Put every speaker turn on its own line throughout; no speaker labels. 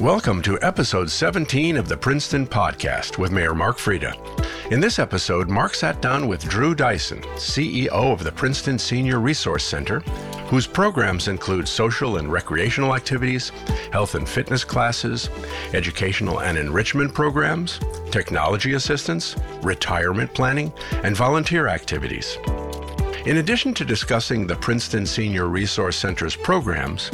Welcome to episode 17 of the Princeton Podcast with Mayor Mark Freda. In this episode, Mark sat down with Drew Dyson, CEO of the Princeton Senior Resource Center, whose programs include social and recreational activities, health and fitness classes, educational and enrichment programs, technology assistance, retirement planning, and volunteer activities. In addition to discussing the Princeton Senior Resource Center's programs,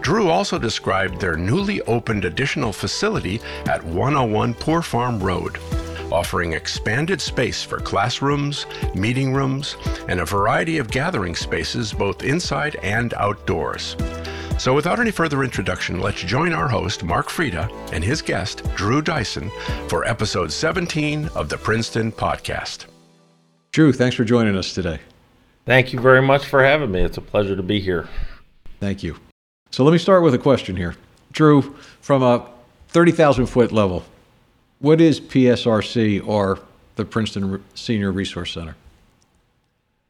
Drew also described their newly opened additional facility at 101 Poor Farm Road, offering expanded space for classrooms, meeting rooms, and a variety of gathering spaces both inside and outdoors. So, without any further introduction, let's join our host, Mark Freda, and his guest, Drew Dyson, for episode 17 of the Princeton Podcast.
Drew, thanks for joining us today.
Thank you very much for having me. It's a pleasure to be here.
Thank you. So let me start with a question here. Drew, from a 30,000 foot level, what is PSRC or the Princeton Senior Resource Center?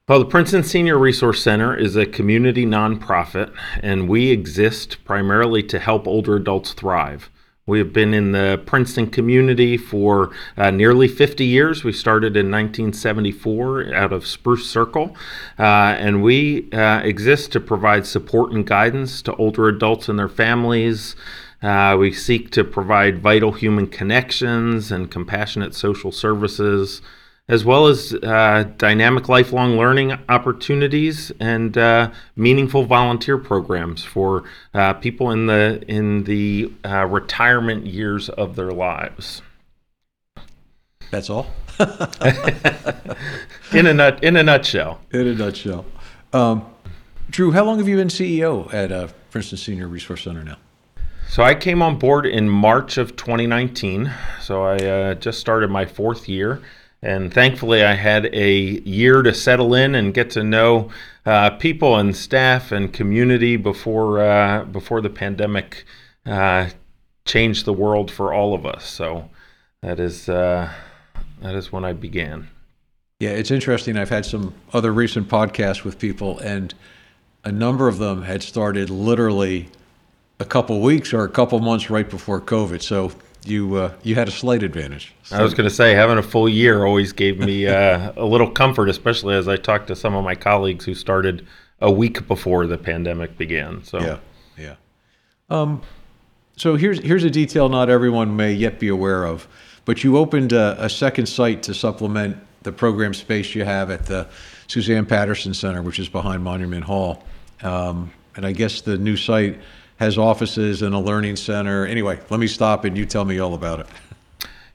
Well, the Princeton Senior Resource Center is a community nonprofit, and we exist primarily to help older adults thrive. We have been in the Princeton community for uh, nearly 50 years. We started in 1974 out of Spruce Circle, uh, and we uh, exist to provide support and guidance to older adults and their families. Uh, we seek to provide vital human connections and compassionate social services as well as uh, dynamic lifelong learning opportunities and uh, meaningful volunteer programs for uh, people in the in the uh, retirement years of their lives.
That's all.
in a nut in a nutshell.
In a nutshell. Um, Drew, how long have you been CEO at uh, Princeton Senior Resource Center now?
So I came on board in March of 2019. So I uh, just started my fourth year. And thankfully, I had a year to settle in and get to know uh, people and staff and community before uh, before the pandemic uh, changed the world for all of us. So that is uh, that is when I began.
Yeah, it's interesting. I've had some other recent podcasts with people, and a number of them had started literally a couple weeks or a couple months right before COVID. So you uh, you had a slight advantage.
So. I was going to say having a full year always gave me uh, a little comfort, especially as I talked to some of my colleagues who started a week before the pandemic began. So
yeah, yeah. Um, so here's here's a detail not everyone may yet be aware of, but you opened a, a second site to supplement the program space you have at the Suzanne Patterson Center, which is behind Monument Hall, um, and I guess the new site has offices and a learning center. Anyway, let me stop and you tell me all about it.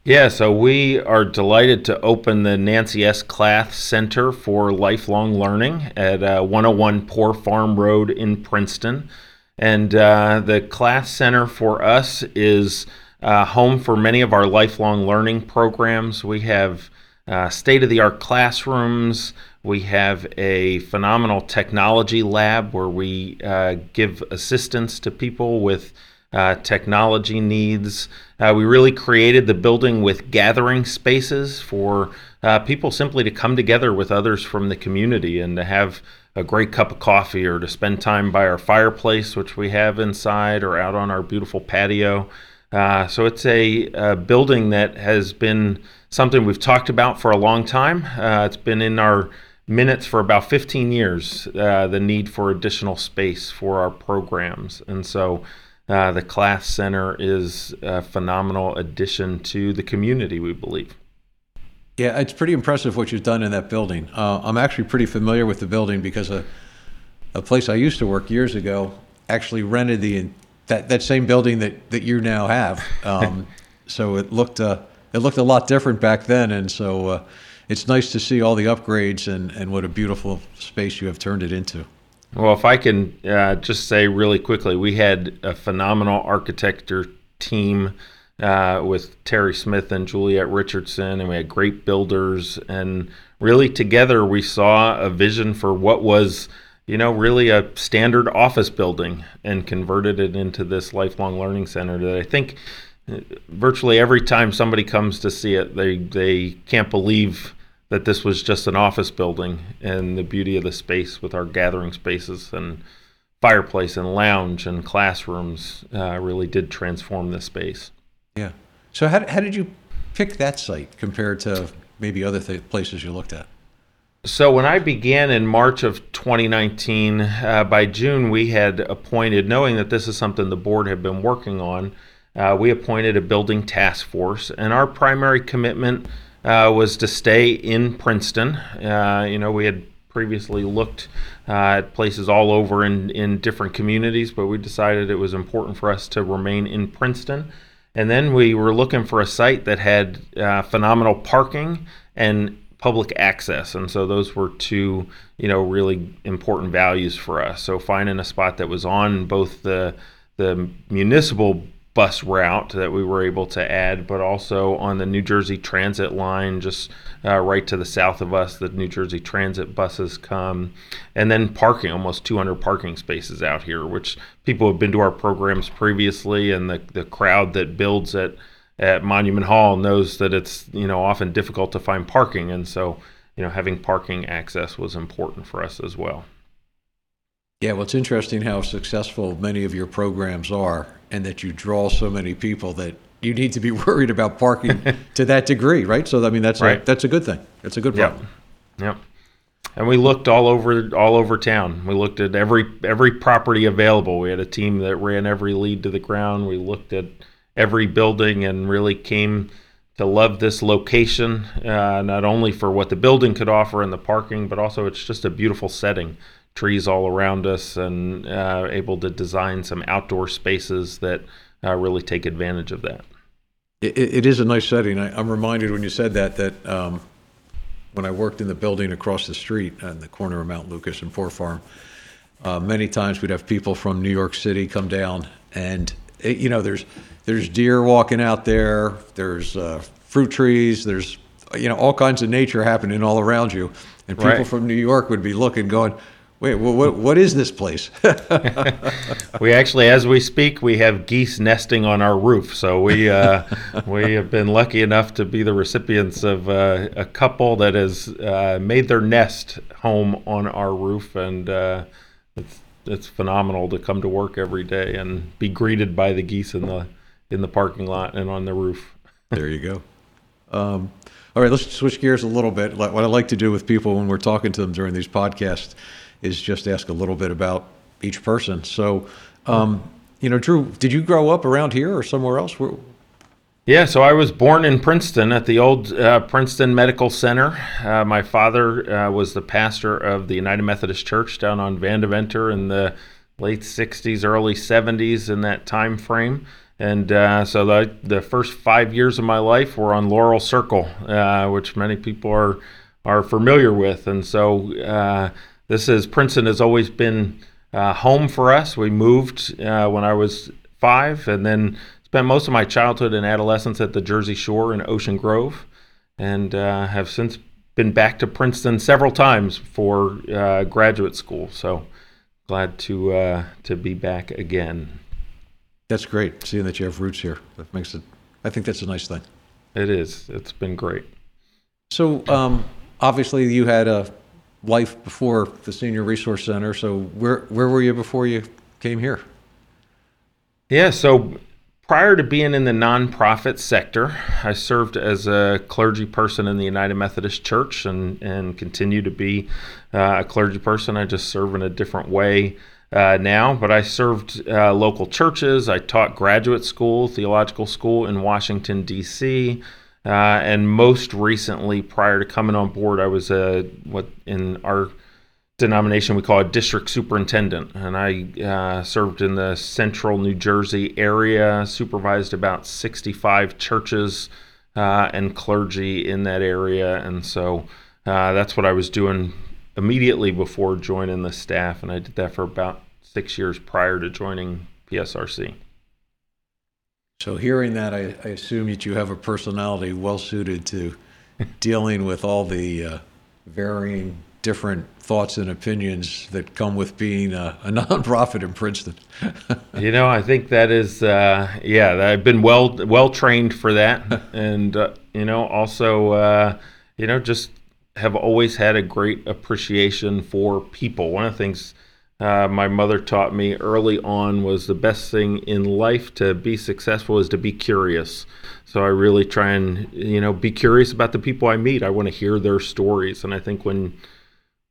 Yeah, so we are delighted to open the Nancy S. Klath Center for Lifelong Learning at uh, 101 Poor Farm Road in Princeton. And uh, the Klath Center for us is uh, home for many of our lifelong learning programs. We have uh, state of the art classrooms. We have a phenomenal technology lab where we uh, give assistance to people with uh, technology needs. Uh, we really created the building with gathering spaces for uh, people simply to come together with others from the community and to have a great cup of coffee or to spend time by our fireplace, which we have inside, or out on our beautiful patio. Uh, so it's a, a, building that has been something we've talked about for a long time. Uh, it's been in our minutes for about 15 years uh, the need for additional space for our programs. And so uh, the Klath Center is a phenomenal addition to the community, we believe.
Yeah, it's pretty impressive what you've done in that building. Uh, I'm actually pretty familiar with the building because a, a place I used to work years ago actually rented the that, that same building that, that you now have. Um, so it looked uh, it looked a lot different back then, and so uh, it's nice to see all the upgrades and, and what a beautiful space you have turned it into.
Well, if I can uh, just say really quickly, we had a phenomenal architecture team uh, with Terry Smith and Juliet Richardson, and we had great builders. And really, together, we saw a vision for what was, you know, really a standard office building and converted it into this lifelong learning center that I think virtually every time somebody comes to see it, they they can't believe that this was just an office building and the beauty of the space with our gathering spaces and fireplace and lounge and classrooms uh, really did transform this space.
Yeah. So how, how did you pick that site compared to maybe other th- places you looked at?
So when I began in March of 2019, uh, by June we had appointed, knowing that this is something the board had been working on, uh, we appointed a building task force, and our primary commitment uh, was to stay in Princeton. Uh, you know, we had previously looked uh, at places all over in, in different communities, but we decided it was important for us to remain in Princeton. And then we were looking for a site that had uh, phenomenal parking and public access and so those were two you know really important values for us so finding a spot that was on both the the municipal bus route that we were able to add, but also on the New Jersey Transit line, just uh, right to the south of us, the New Jersey Transit buses come. And then parking, almost 200 parking spaces out here, which people have been to our programs previously, and the, the crowd that builds at, at Monument Hall knows that it's you know often difficult to find parking. And so, you know, having parking access was important for us as well.
Yeah, well, it's interesting how successful many of your programs are, and that you draw so many people that you need to be worried about parking to that degree, right? So, I mean, that's
Right.
a, that's a good thing. That's a good
Yep.
problem.
Yep. And we looked all over all over town. We looked at every every property available. We had a team that ran every lead to the ground. We looked at every building and really came to love this location, uh, not only for what the building could offer and the parking, but also it's just a beautiful setting. Trees all around us, and uh, able to design some outdoor spaces that uh, really take advantage of that.
It, it is a nice setting. I, I'm reminded when you said that that um, when I worked in the building across the street on the corner of Mount Lucas and Poor Farm, uh, many times we'd have people from New York City come down, and it, you know, there's there's deer walking out there, there's uh, fruit trees, there's you know all kinds of nature happening all around you, and people
Right.
from New York would be looking, going, "Wait, what what, what is this place?"
We actually, as we speak, we have geese nesting on our roof. So we uh, we have been lucky enough to be the recipients of uh, a couple that has uh, made their nest home on our roof, and uh, it's it's phenomenal to come to work every day and be greeted by the geese in the in the parking lot and on the roof.
There you go. Um, all right, let's switch gears a little bit. What I like to do with people when we're talking to them during these podcasts is just ask a little bit about each person. So, um, you know, Drew, did you grow up around here or somewhere else? Where,
Yeah, so I was born in Princeton at the old uh, Princeton Medical Center. Uh, my father uh, was the pastor of the United Methodist Church down on Vandeventer in the late 60s, early 70s in that time frame. And uh, so the, the first five years of my life were on Laurel Circle, uh, which many people are are familiar with. And so uh, this is Princeton has always been uh, home for us. We moved uh, when I was five, and then spent most of my childhood and adolescence at the Jersey Shore in Ocean Grove, and uh, have since been back to Princeton several times for uh, graduate school. So glad to uh, to be back again.
that's great, seeing that you have roots here. That makes it, I think that's a nice thing.
It is. It's been great.
So, um, obviously, you had a life before the Senior Resource Center. So, where, where were you before you came here?
Yeah, so prior to being in the nonprofit sector, I served as a clergy person in the United Methodist Church and, and continue to be uh, a clergy person. I just serve in a different way uh, now, but I served uh, local churches. I taught graduate school, theological school in Washington, D.C. Uh, and most recently, prior to coming on board, I was a what in our denomination we call a district superintendent, and I uh, served in the central New Jersey area, supervised about 65 churches uh, and clergy in that area, and so uh, that's what I was doing immediately before joining the staff, and I did that for about six years prior to joining PSRC.
So, hearing that, I, I assume that you have a personality well suited to dealing with all the uh, varying different thoughts and opinions that come with being a, a nonprofit in Princeton.
you know, I think that is, uh, yeah, I've been well well trained for that, and uh, you know, also, uh, you know, just have always had a great appreciation for people. One of the things uh, my mother taught me early on was the best thing in life to be successful is to be curious. So I really try and you know be curious about the people I meet. I want to hear their stories, and I think when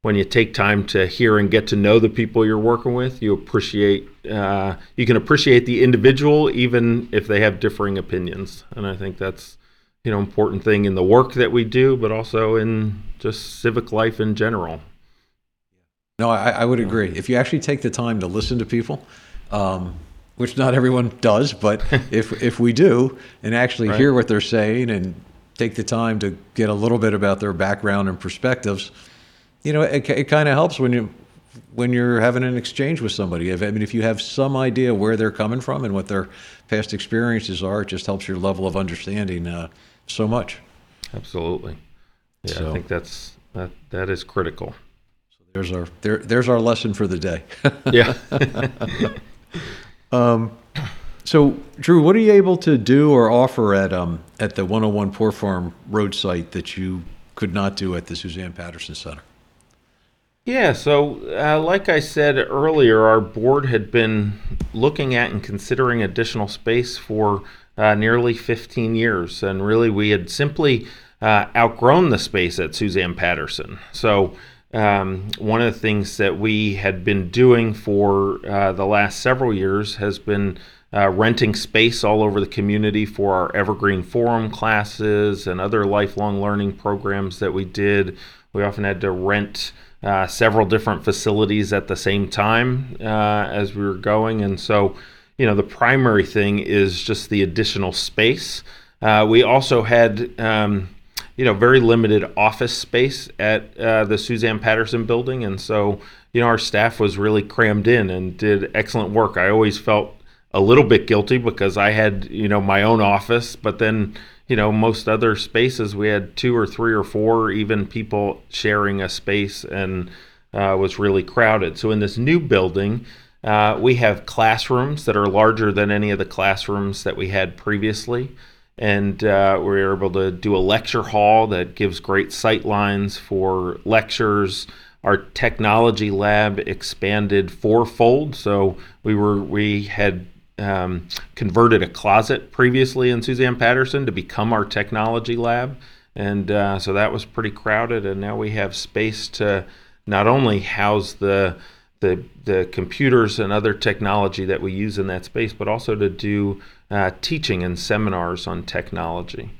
when you take time to hear and get to know the people you're working with, you appreciate uh, you can appreciate the individual even if they have differing opinions. And I think that's you know important thing in the work that we do, but also in just civic life in general.
No, I, I would agree. If you actually take the time to listen to people, um, which not everyone does, but if if we do, and actually right. hear what they're saying and take the time to get a little bit about their background and perspectives, you know, it, it kind of helps when you when you're having an exchange with somebody. If, I mean, if you have some idea where they're coming from and what their past experiences are, it just helps your level of understanding uh, so much.
Absolutely. Yeah, so, I think that's that that is critical.
There's our there there's our lesson for the day.
yeah.
um, so Drew, what are you able to do or offer at um at the 101 Poor Farm Road site that you could not do at the Suzanne Patterson Center?
Yeah, so uh, like I said earlier, our board had been looking at and considering additional space for uh, nearly 15 years, and really we had simply uh, outgrown the space at Suzanne Patterson. So um, one of the things that we had been doing for uh, the last several years has been uh, renting space all over the community for our Evergreen Forum classes and other lifelong learning programs that we did. We often had to rent uh, several different facilities at the same time uh, as we were going. And so, you know, the primary thing is just the additional space. Uh, we also had, um, you know, very limited office space at uh, the Suzanne Patterson building. And so, you know, our staff was really crammed in and did excellent work. I always felt a little bit guilty because I had, you know, my own office, but then, you know, most other spaces we had two or three or four even people sharing a space and uh, was really crowded. So in this new building, uh, we have classrooms that are larger than any of the classrooms that we had previously. And uh, we are able to do a lecture hall that gives great sight lines for lectures. Our technology lab expanded fourfold. So we were we had um, converted a closet previously in Suzanne Patterson to become our technology lab. And uh, so that was pretty crowded. And now we have space to not only house the, the, the computers and other technology that we use in that space, but also to do uh, teaching and seminars on technology.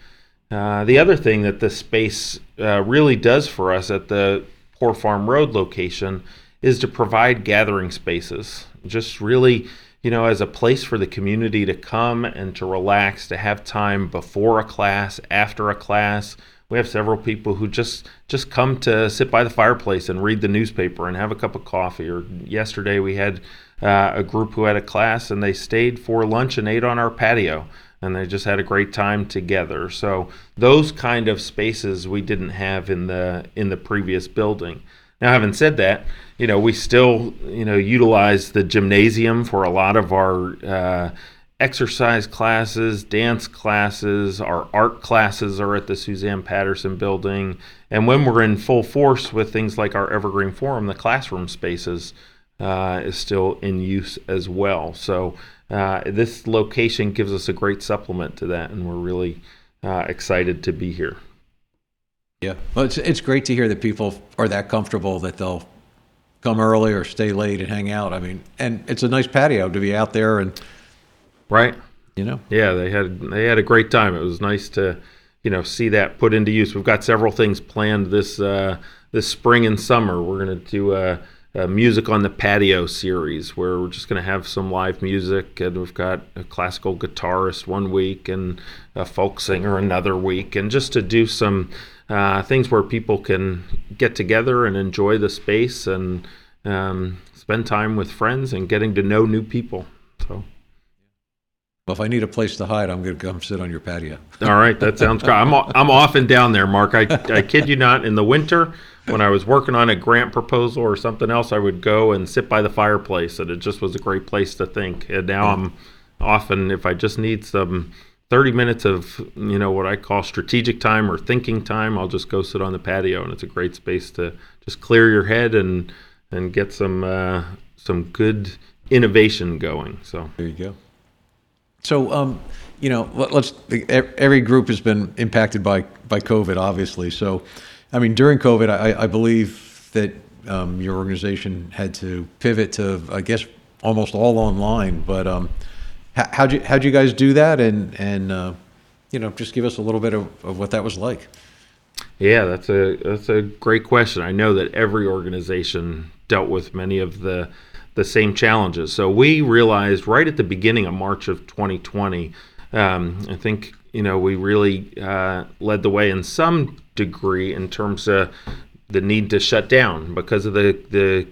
Uh, the other thing that this space uh, really does for us at the Poor Farm Road location is to provide gathering spaces. Just really you know, as a place for the community to come and to relax, to have time before a class, after a class. We have several people who just just come to sit by the fireplace and read the newspaper and have a cup of coffee. Or yesterday we had uh, a group who had a class and they stayed for lunch and ate on our patio and they just had a great time together. So those kind of spaces we didn't have in the in the previous building. Now, having said that, you know, we still, you know, utilize the gymnasium for a lot of our uh, exercise classes, dance classes, our art classes are at the Suzanne Patterson building. And when we're in full force with things like our Evergreen Forum, the classroom spaces uh, is still in use as well. So uh, this location gives us a great supplement to that, and we're really uh, excited to be here.
Yeah, well, it's it's great to hear that people are that comfortable that they'll come early or stay late and hang out. I mean, and it's a nice patio to be out there and
right.
You know.
Yeah, they had they had a great time. It was nice to you know see that put into use. We've got several things planned this uh, this spring and summer. We're going to do a, a, music on the patio series where we're just going to have some live music, and we've got a classical guitarist one week and a folk singer another week, and just to do some uh, things where people can get together and enjoy the space and um, spend time with friends and getting to know new people. So.
Well, if I need a place to hide, I'm going to come sit on your patio.
All right, that sounds great. I'm I'm often down there, Mark. I I kid you not. In the winter, when I was working on a grant proposal or something else, I would go and sit by the fireplace, and it just was a great place to think. And now I'm often, if I just need some 30 minutes of you know what I call strategic time or thinking time. I'll just go sit on the patio, and it's a great space to just clear your head and and get some uh, some good innovation going. So
there you go. So, um, you know, let, us every group has been impacted by by COVID, obviously. So, I mean, during COVID, I, I believe that um, your organization had to pivot to, I guess, almost all online. But um, how, how'd you how'd you guys do that? And and uh, you know, just give us a little bit of, of what that was like.
Yeah, that's a that's a great question. I know that every organization dealt with many of the the same challenges. So we realized right at the beginning of March of 2020, um, I think you know we really uh, led the way in some degree in terms of the need to shut down because of the the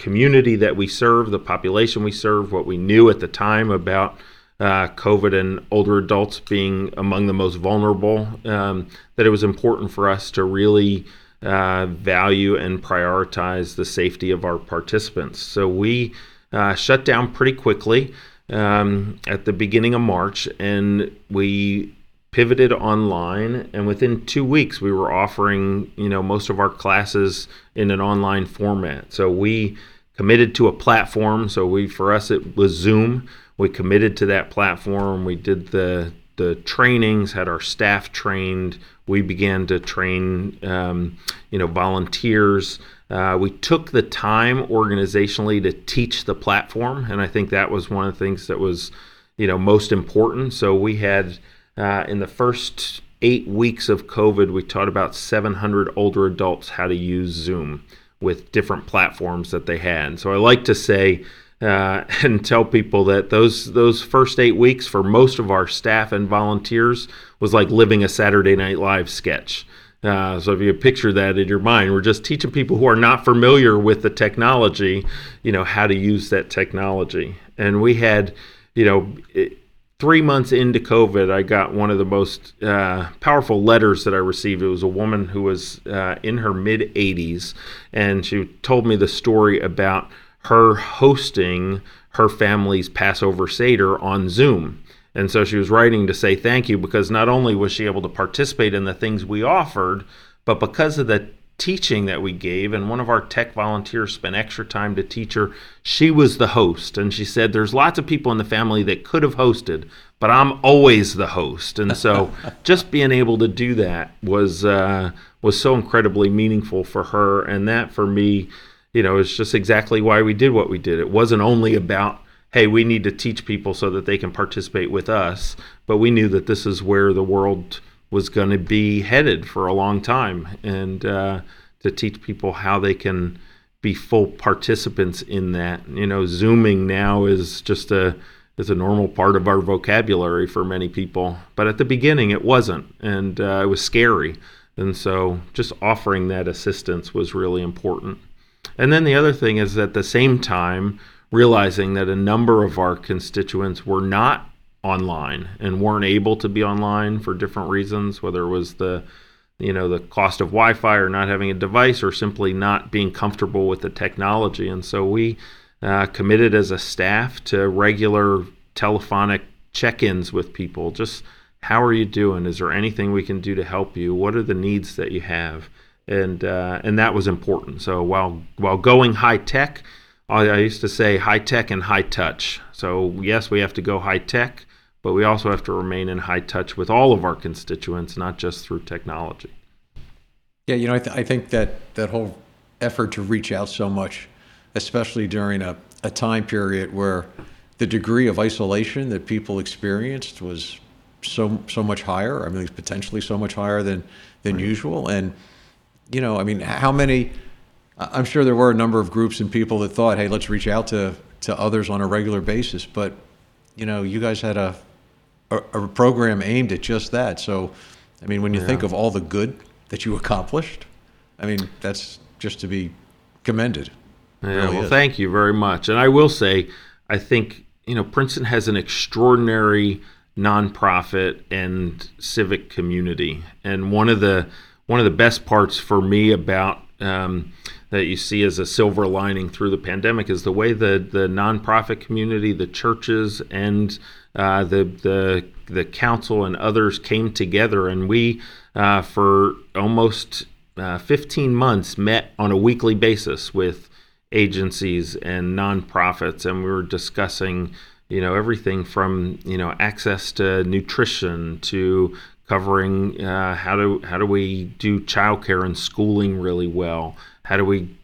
community that we serve, the population we serve, what we knew at the time about uh, COVID and older adults being among the most vulnerable, um, that it was important for us to really uh, value and prioritize the safety of our participants. So we uh, shut down pretty quickly um, at the beginning of March, and we pivoted online. And within two weeks, we were offering you know most of our classes in an online format. So we committed to a platform. So we for us it was Zoom. We committed to that platform. We did the the trainings, had our staff trained. We began to train, um, you know, volunteers. Uh, we took the time organizationally to teach the platform, and I think that was one of the things that was, you know, most important. So we had uh, in the first eight weeks of COVID, we taught about 700 older adults how to use Zoom with different platforms that they had. So I like to say uh, and tell people that those those first eight weeks for most of our staff and volunteers was like living a Saturday Night Live sketch. Uh, so if you picture that in your mind, we're just teaching people who are not familiar with the technology, you know, how to use that technology. And we had, you know, it, three months into COVID, I got one of the most uh, powerful letters that I received. It was a woman who was uh, in her mid 80s, and she told me the story about her hosting her family's Passover Seder on Zoom. And so she was writing to say thank you because not only was she able to participate in the things we offered, but because of the teaching that we gave, and one of our tech volunteers spent extra time to teach her, she was the host. And she said, There's lots of people in the family that could have hosted, but I'm always the host. And so just being able to do that was, uh, was so incredibly meaningful for her. And that for me, you know, is just exactly why we did what we did. It wasn't only about, hey, we need to teach people so that they can participate with us, but we knew that this is where the world was going to be headed for a long time, and uh, to teach people how they can be full participants in that. You know, zooming now is just a is a normal part of our vocabulary for many people, but at the beginning it wasn't, and uh, it was scary. And so, just offering that assistance was really important. And then the other thing is at the same time, realizing that a number of our constituents were not online and weren't able to be online for different reasons, whether it was the you know the cost of Wi-Fi or not having a device or simply not being comfortable with the technology. And so we uh, committed as a staff to regular telephonic check-ins with people. Just how are you doing? Is there anything we can do to help you? What are the needs that you have? and uh, and that was important. So while while going high tech, I, I used to say high tech and high touch. So yes, we have to go high tech, but we also have to remain in high touch with all of our constituents, not just through technology.
Yeah, you know, I, th- I think that that whole effort to reach out so much, especially during a, a time period where the degree of isolation that people experienced was so so much higher. I mean, it's potentially so much higher than than right. usual, and you know, I mean, how many? I'm sure there were a number of groups and people that thought, hey, let's reach out to to others on a regular basis. But you know, you guys had a a, a program aimed at just that. So, I mean, when you yeah. think of all the good that you accomplished, I mean, that's just to be commended.
Yeah, really well, is. thank you very much. And I will say, I think you know, Princeton has an extraordinary nonprofit and civic community, and one of the one of the best parts for me about um, that you see as a silver lining through the pandemic is the way the the nonprofit community, the churches, and uh, the the the council and others came together, and we uh, for almost uh, 15 months met on a weekly basis with agencies and nonprofits, and we were discussing, you know, everything from you know access to nutrition to covering uh, how do how do we do childcare and schooling really well? How do we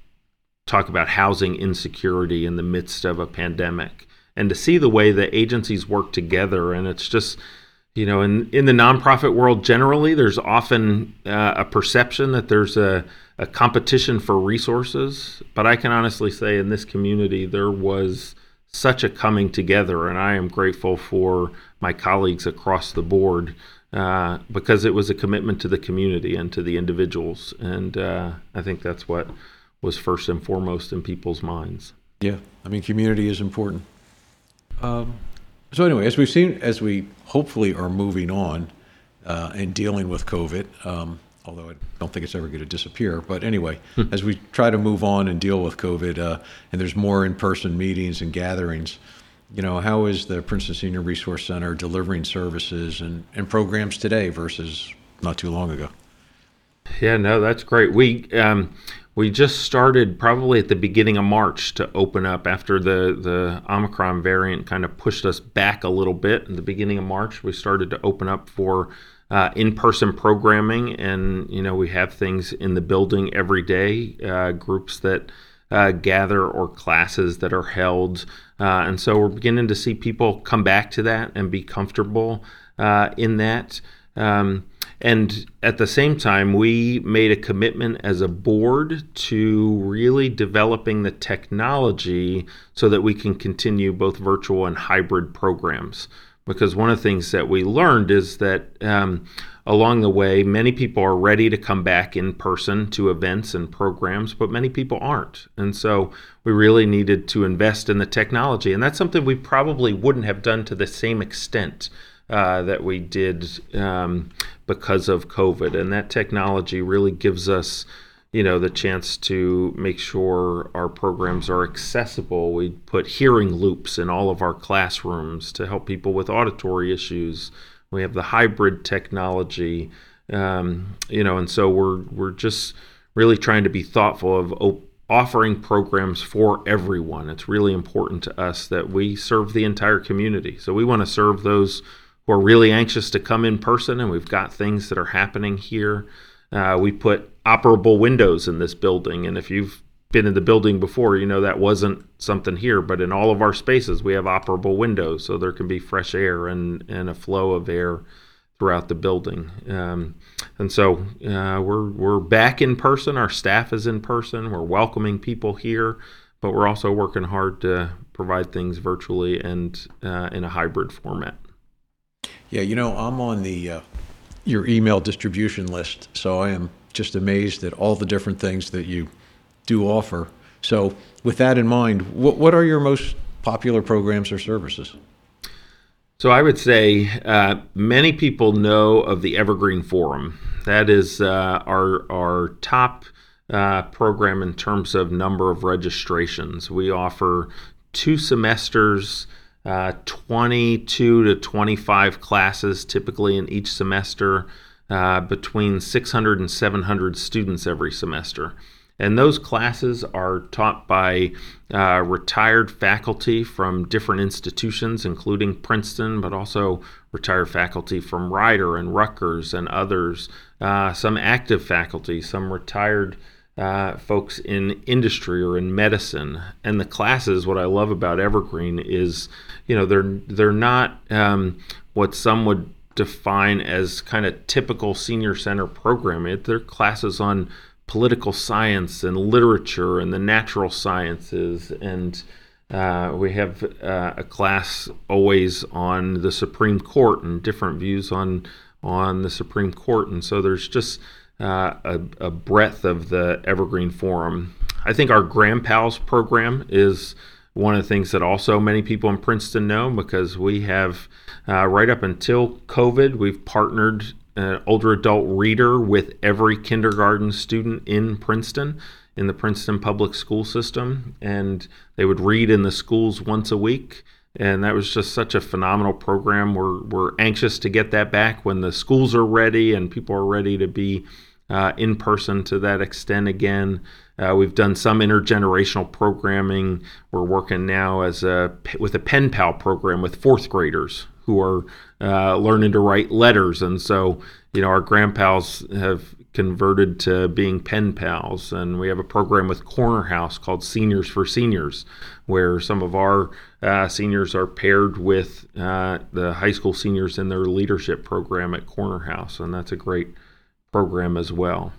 talk about housing insecurity in the midst of a pandemic? And to see the way the agencies work together, and it's just you know, in, in the nonprofit world generally, there's often uh, a perception that there's a, a competition for resources. But I can honestly say in this community, there was such a coming together, and I am grateful for my colleagues across the board uh, because it was a commitment to the community and to the individuals. And uh, I think that's what was first and foremost in people's minds.
Yeah, I mean, community is important. Um, so anyway, as we've seen, as we hopefully are moving on uh, and dealing with COVID, um, although I don't think it's ever going to disappear. But anyway, hmm. as we try to move on and deal with COVID, uh, and there's more in-person meetings and gatherings, you know, how is the Princeton Senior Resource Center delivering services and, and programs today versus not too long ago?
Yeah, no, that's great. We um, we just started probably at the beginning of March to open up after the, the Omicron variant kind of pushed us back a little bit. In the beginning of March, we started to open up for uh, in-person programming, and you know we have things in the building every day, uh, groups that uh, gather or classes that are held, uh, and so we're beginning to see people come back to that and be comfortable uh, in that. Um, and at the same time, we made a commitment as a board to really developing the technology so that we can continue both virtual and hybrid programs. Because one of the things that we learned is that um, along the way, many people are ready to come back in person to events and programs, but many people aren't. And so we really needed to invest in the technology. And that's something we probably wouldn't have done to the same extent uh, that we did um, because of COVID. And that technology really gives us, you know, the chance to make sure our programs are accessible. We put hearing loops in all of our classrooms to help people with auditory issues. We have the hybrid technology, um, you know, and so we're we're just really trying to be thoughtful of op- offering programs for everyone. It's really important to us that we serve the entire community. So we want to serve those who are really anxious to come in person, and we've got things that are happening here. Uh, we put operable windows in this building, and if you've been in the building before, you know that wasn't something here, but in all of our spaces, we have operable windows, so there can be fresh air and, and a flow of air throughout the building. Um, and so uh, we're we're back in person. Our staff is in person. We're welcoming people here, but we're also working hard to provide things virtually and uh, in a hybrid format.
Yeah, you know, I'm on the uh, your email distribution list, so I am just amazed at all the different things that you do offer. So, with that in mind, what what are your most popular programs or services?
So, I would say uh, many people know of the Evergreen Forum. That is uh, our our top uh, program in terms of number of registrations. We offer two semesters uh, 22 to 25 classes typically in each semester, uh, between 600 and 700 students every semester. And those classes are taught by uh, retired faculty from different institutions, including Princeton, but also retired faculty from Rider and Rutgers and others, uh, some active faculty, some retired uh, folks in industry or in medicine. And the classes, what I love about Evergreen is, you know, they're they're not um, what some would define as kind of typical senior center programming. They're classes on political science and literature and the natural sciences and uh, we have uh, a class always on the Supreme Court and different views on on the Supreme Court, and so there's just uh, a, a, breadth of the Evergreen Forum. I think our Grandpals program is one of the things that also many people in Princeton know because we have, uh, right up until COVID, we've partnered an older adult reader with every kindergarten student in Princeton in the Princeton public school system, and they would read in the schools once a week. And that was just such a phenomenal program. We're, we're anxious to get that back when the schools are ready and people are ready to be uh, in person to that extent again. Uh, we've done some intergenerational programming. We're working now as a with a pen pal program with fourth graders who are uh, learning to write letters, and so you know our grandpals have converted to being pen pals, and we have a program with Corner House called Seniors for Seniors, where some of our uh, seniors are paired with uh, the high school seniors in their leadership program at Corner House, and that's a great program as well.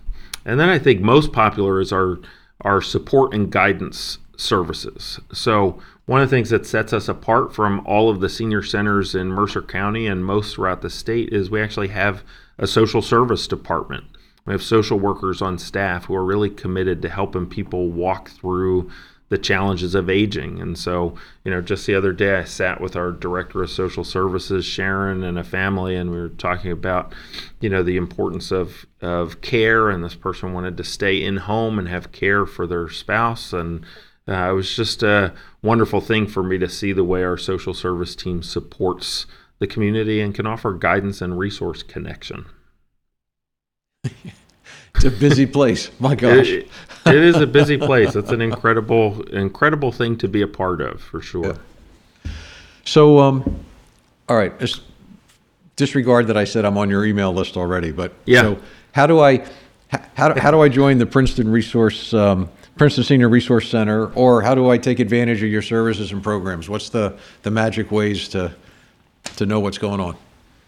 And then I think most popular is our our support and guidance services. So one of the things that sets us apart from all of the senior centers in Mercer County and most throughout the state is we actually have a social service department. We have social workers on staff who are really committed to helping people walk through the challenges of aging. And so, you know, just the other day I sat with our director of social services, Sharon, and a family, and we were talking about, you know, the importance of of care. And this person wanted to stay in home and have care for their spouse. And uh, it was just a wonderful thing for me to see the way our social service team supports the community and can offer guidance and resource connection.
it's a busy place. My gosh.
It, it is a busy place. It's an incredible, incredible thing to be a part of, for sure.
Yeah. So, um, all right, just disregard that I said I'm on your email list already, but
yeah.
So, how do I, how, how do I join the Princeton Resource, um, Princeton Senior Resource Center, or how do I take advantage of your services and programs? What's the the magic ways to to know what's going on?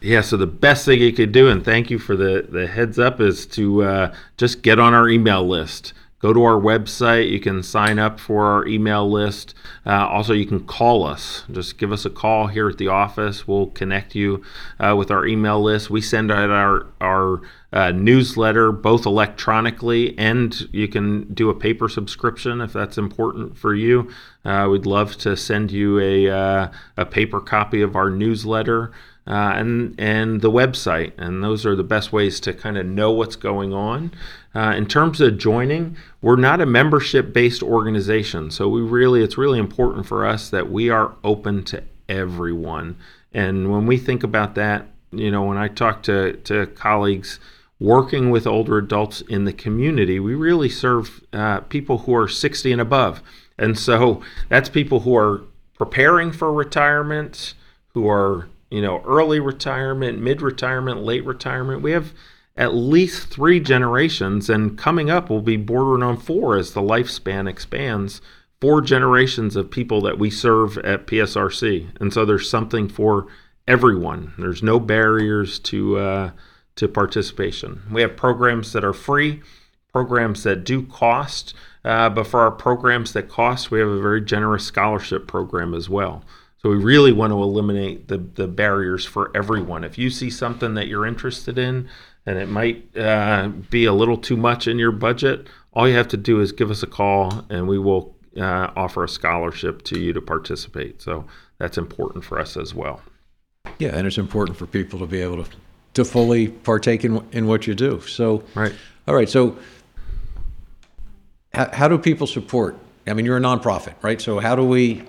Yeah, so the best thing you could do, and thank you for the, the heads up, is to uh, just get on our email list. Go to our website. You can sign up for our email list. Uh, also, you can call us. Just give us a call here at the office. We'll connect you uh, with our email list. We send out our, our uh, newsletter both electronically and you can do a paper subscription if that's important for you. Uh, we'd love to send you a, uh, a paper copy of our newsletter uh, and and the website, and those are the best ways to kind of know what's going on. Uh, in terms of joining, we're not a membership-based organization, so we really it's really important for us that we are open to everyone. And when we think about that, you know, when I talk to to colleagues working with older adults in the community, we really serve uh, people who are 60 and above, and so that's people who are preparing for retirement, who are you know, early retirement, mid retirement, late retirement. We have at least three generations, and coming up will be bordering on four as the lifespan expands. Four generations of people that we serve at PSRC, and so there's something for everyone. There's no barriers to uh, to participation. We have programs that are free, programs that do cost, uh, but for our programs that cost, we have a very generous scholarship program as well. So we really want to eliminate the, the barriers for everyone. If you see something that you're interested in and it might uh, be a little too much in your budget, all you have to do is give us a call and we will uh, offer a scholarship to you to participate. So that's important for us as well.
Yeah, and it's important for people to be able to to fully partake in in what you do. So,
right.
All right. So, how, how do people support? I mean, you're a nonprofit, right? So, how do we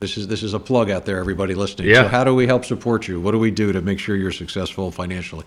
this is this is a plug out there, everybody listening.
Yeah.
So how do we help support you? What do we do to make sure you're successful financially?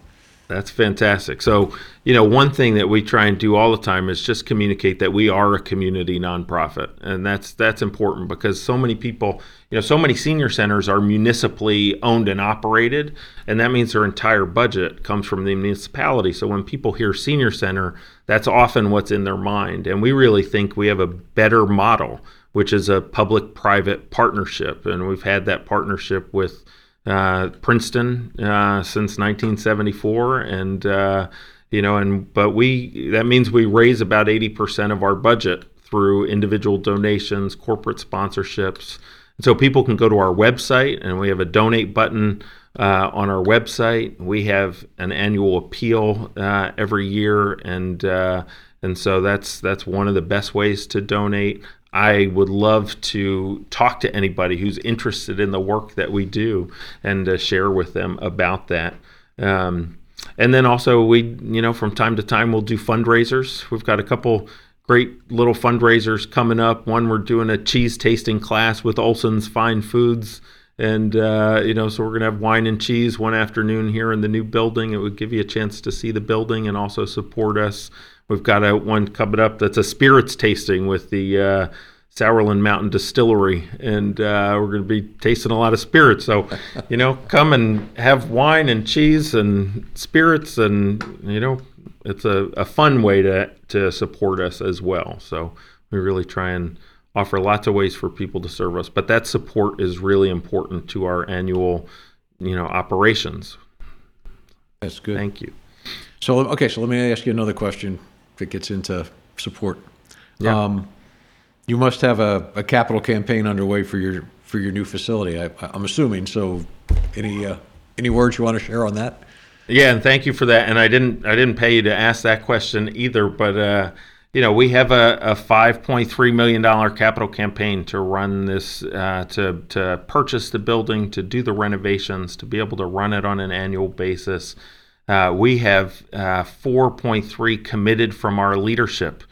That's fantastic. So, you know, one thing that we try and do all the time is just communicate that we are a community nonprofit. And that's that's important because so many people, you know, so many senior centers are municipally owned and operated, and that means their entire budget comes from the municipality. So when people hear senior center, that's often what's in their mind. And we really think we have a better model which is a public private partnership. And we've had that partnership with uh, Princeton uh, since 1974. And, uh, you know, and but we that means we raise about 80% of our budget through individual donations, corporate sponsorships. And so people can go to our website and we have a donate button. Uh, on our website. We have an annual appeal uh, every year, and uh, and so that's that's one of the best ways to donate. I would love to talk to anybody who's interested in the work that we do and uh, share with them about that. Um, and then also, we, you know, from time to time, we'll do fundraisers. We've got a couple great little fundraisers coming up. One, we're doing a cheese tasting class with Olsson's Fine Foods. And, uh, you know, so we're going to have wine and cheese one afternoon here in the new building. It would give you a chance to see the building and also support us. We've got a one coming up that's a spirits tasting with the uh, Sourland Mountain Distillery, and uh, we're going to be tasting a lot of spirits. So, you know, come and have wine and cheese and spirits, and you know, it's a, a fun way to to support us as well. So we really try and offer lots of ways for people to serve us, but that support is really important to our annual, you know, operations.
That's good.
Thank you.
So, okay, so let me ask you another question that gets into support.
Yeah.
Um, you must have a, a capital campaign underway for your for your new facility. I, I'm assuming. So, any uh, any words you want to share on that?
Yeah, and thank you for that. And I didn't I didn't pay you to ask that question either, but uh, you know we have a, a 5.3 million dollar capital campaign to run this uh, to to purchase the building, to do the renovations, to be able to run it on an annual basis. Uh, we have uh, 4.3 committed from our leadership.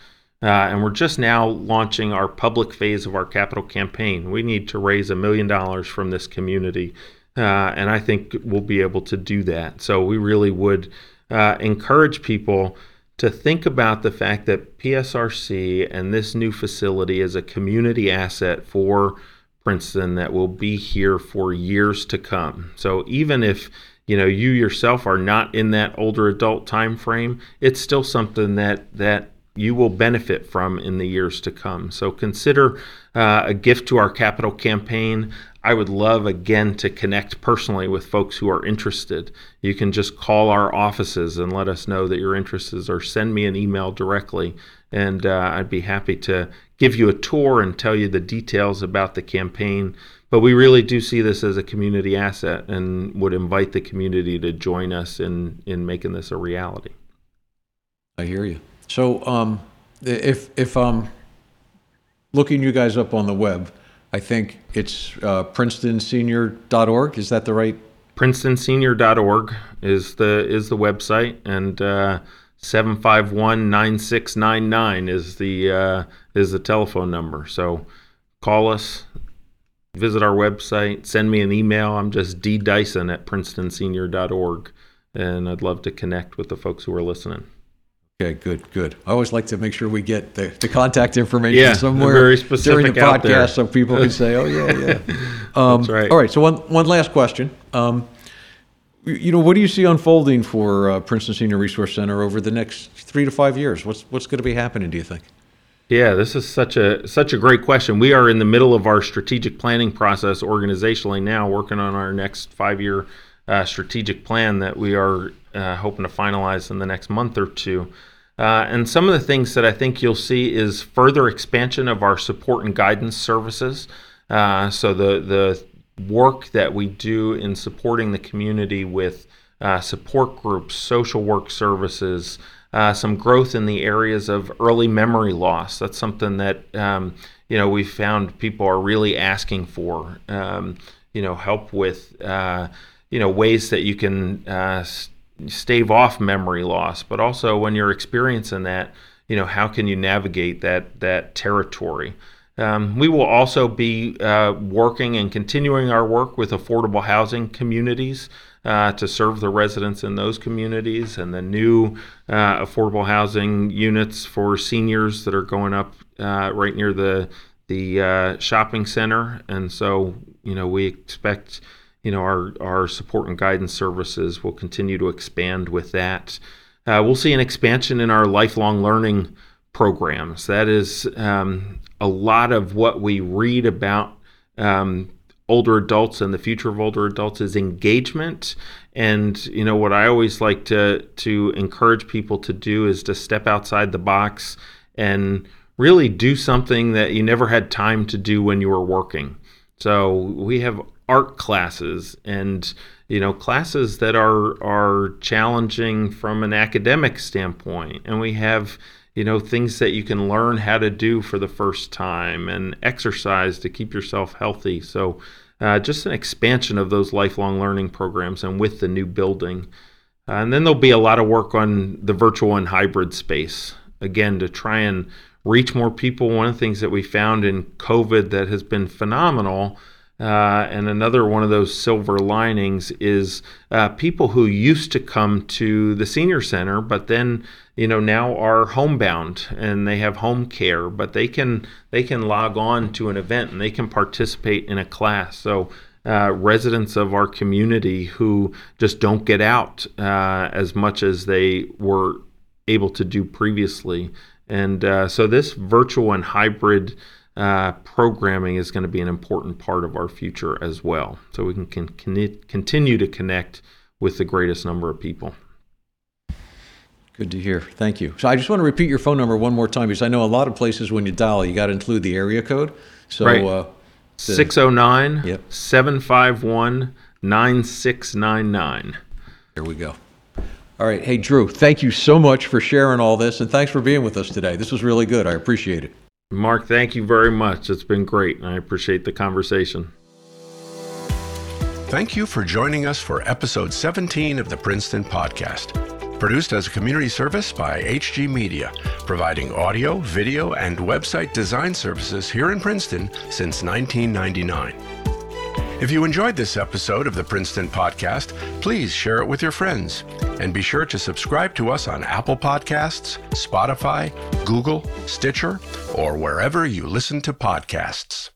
Uh, and we're just now launching our public phase of our capital campaign. We need to raise a million dollars from this community, uh, and I think we'll be able to do that. So we really would uh, encourage people to think about the fact that PSRC and this new facility is a community asset for Princeton that will be here for years to come. So even if you know you yourself are not in that older adult time frame, it's still something that that you will benefit from in the years to come. So consider uh, a gift to our capital campaign. I would love again to connect personally with folks who are interested. You can just call our offices and let us know that you're or send me an email directly. And uh, I'd be happy to give you a tour and tell you the details about the campaign. But we really do see this as a community asset and would invite the community to join us in, in making this a reality.
I hear you. So, um, if if I'm looking you guys up on the web, I think it's uh, PrincetonSenior.org. Is that the right?
PrincetonSenior.org is the is the website, and uh, seven five one nine six nine nine is the uh, is the telephone number. So call us, visit our website, send me an email. I'm just d dyson at PrincetonSenior.org, and I'd love to connect with the folks who are listening.
Okay, good, good. I always like to make sure we get the, the contact information
Yeah,
somewhere
very specific
during the podcast so people can say, oh, yeah, yeah. Um,
That's right.
All right, so one, one last question. Um, you- know, what do you see unfolding for uh, Princeton Senior Resource Center over the next three to five years? What's, what's going to be happening, do you think?
Yeah, this is such a such a great question. We are in the middle of our strategic planning process organizationally now, working on our next five year uh, strategic plan that we are uh, hoping to finalize in the next month or two. Uh, and some of the things that I think you'll see is further expansion of our support and guidance services. Uh, so the the work that we do in supporting the community with uh, support groups, social work services, uh, some growth in the areas of early memory loss. That's something that um, you know we found people are really asking for. Um, you know, help with uh, you know ways that you can uh, stave off memory loss, but also when you're experiencing that, you know, how can you navigate that that territory? Um, we will also be uh, working and continuing our work with affordable housing communities uh, to serve the residents in those communities and the new uh, affordable housing units for seniors that are going up uh, right near the the uh, shopping center. And so, you know, we expect you know our our support and guidance services will continue to expand with that. Uh, we'll see an expansion in our lifelong learning programs. That is um, a lot of what we read about um, older adults and the future of older adults is engagement. And you know what I always like to to encourage people to do is to step outside the box and really do something that you never had time to do when you were working. So we have art classes and you know classes that are are challenging from an academic standpoint and we have you know things that you can learn how to do for the first time and exercise to keep yourself healthy. So uh, just an expansion of those lifelong learning programs and with the new building. Uh, and then there'll be a lot of work on the virtual and hybrid space. Again to try and reach more people. One of the things that we found in covid that has been phenomenal Uh, and another one of those silver linings is uh, people who used to come to the senior center, but then you know now are homebound and they have home care, but they can they can log on to an event and they can participate in a class. So. Uh, residents of our community who just don't get out uh, as much as they were able to do previously. And uh, so, this virtual and hybrid uh, programming is going to be an important part of our future as well. So we can, can, can continue to connect with the greatest number of people.
Good to hear. Thank you. So I just want to repeat your phone number one more time because I know a lot of places when you dial, you got to include the area code. So
right.
uh,
609
Yep.
751 9699.
There we go. All right. Hey, Drew, thank you so much for sharing all this and thanks for being with us today. This was really good. I appreciate it.
Mark, thank you very much. It's been great, and I appreciate the conversation.
Thank you for joining us for episode 17 of the Princeton Podcast. Produced as a community service by HG Media, providing audio, video, and website design services here in Princeton since 1999. If you enjoyed this episode of the Princeton Podcast, please share it with your friends. And be sure to subscribe to us on Apple Podcasts, Spotify, Google, Stitcher, or wherever you listen to podcasts.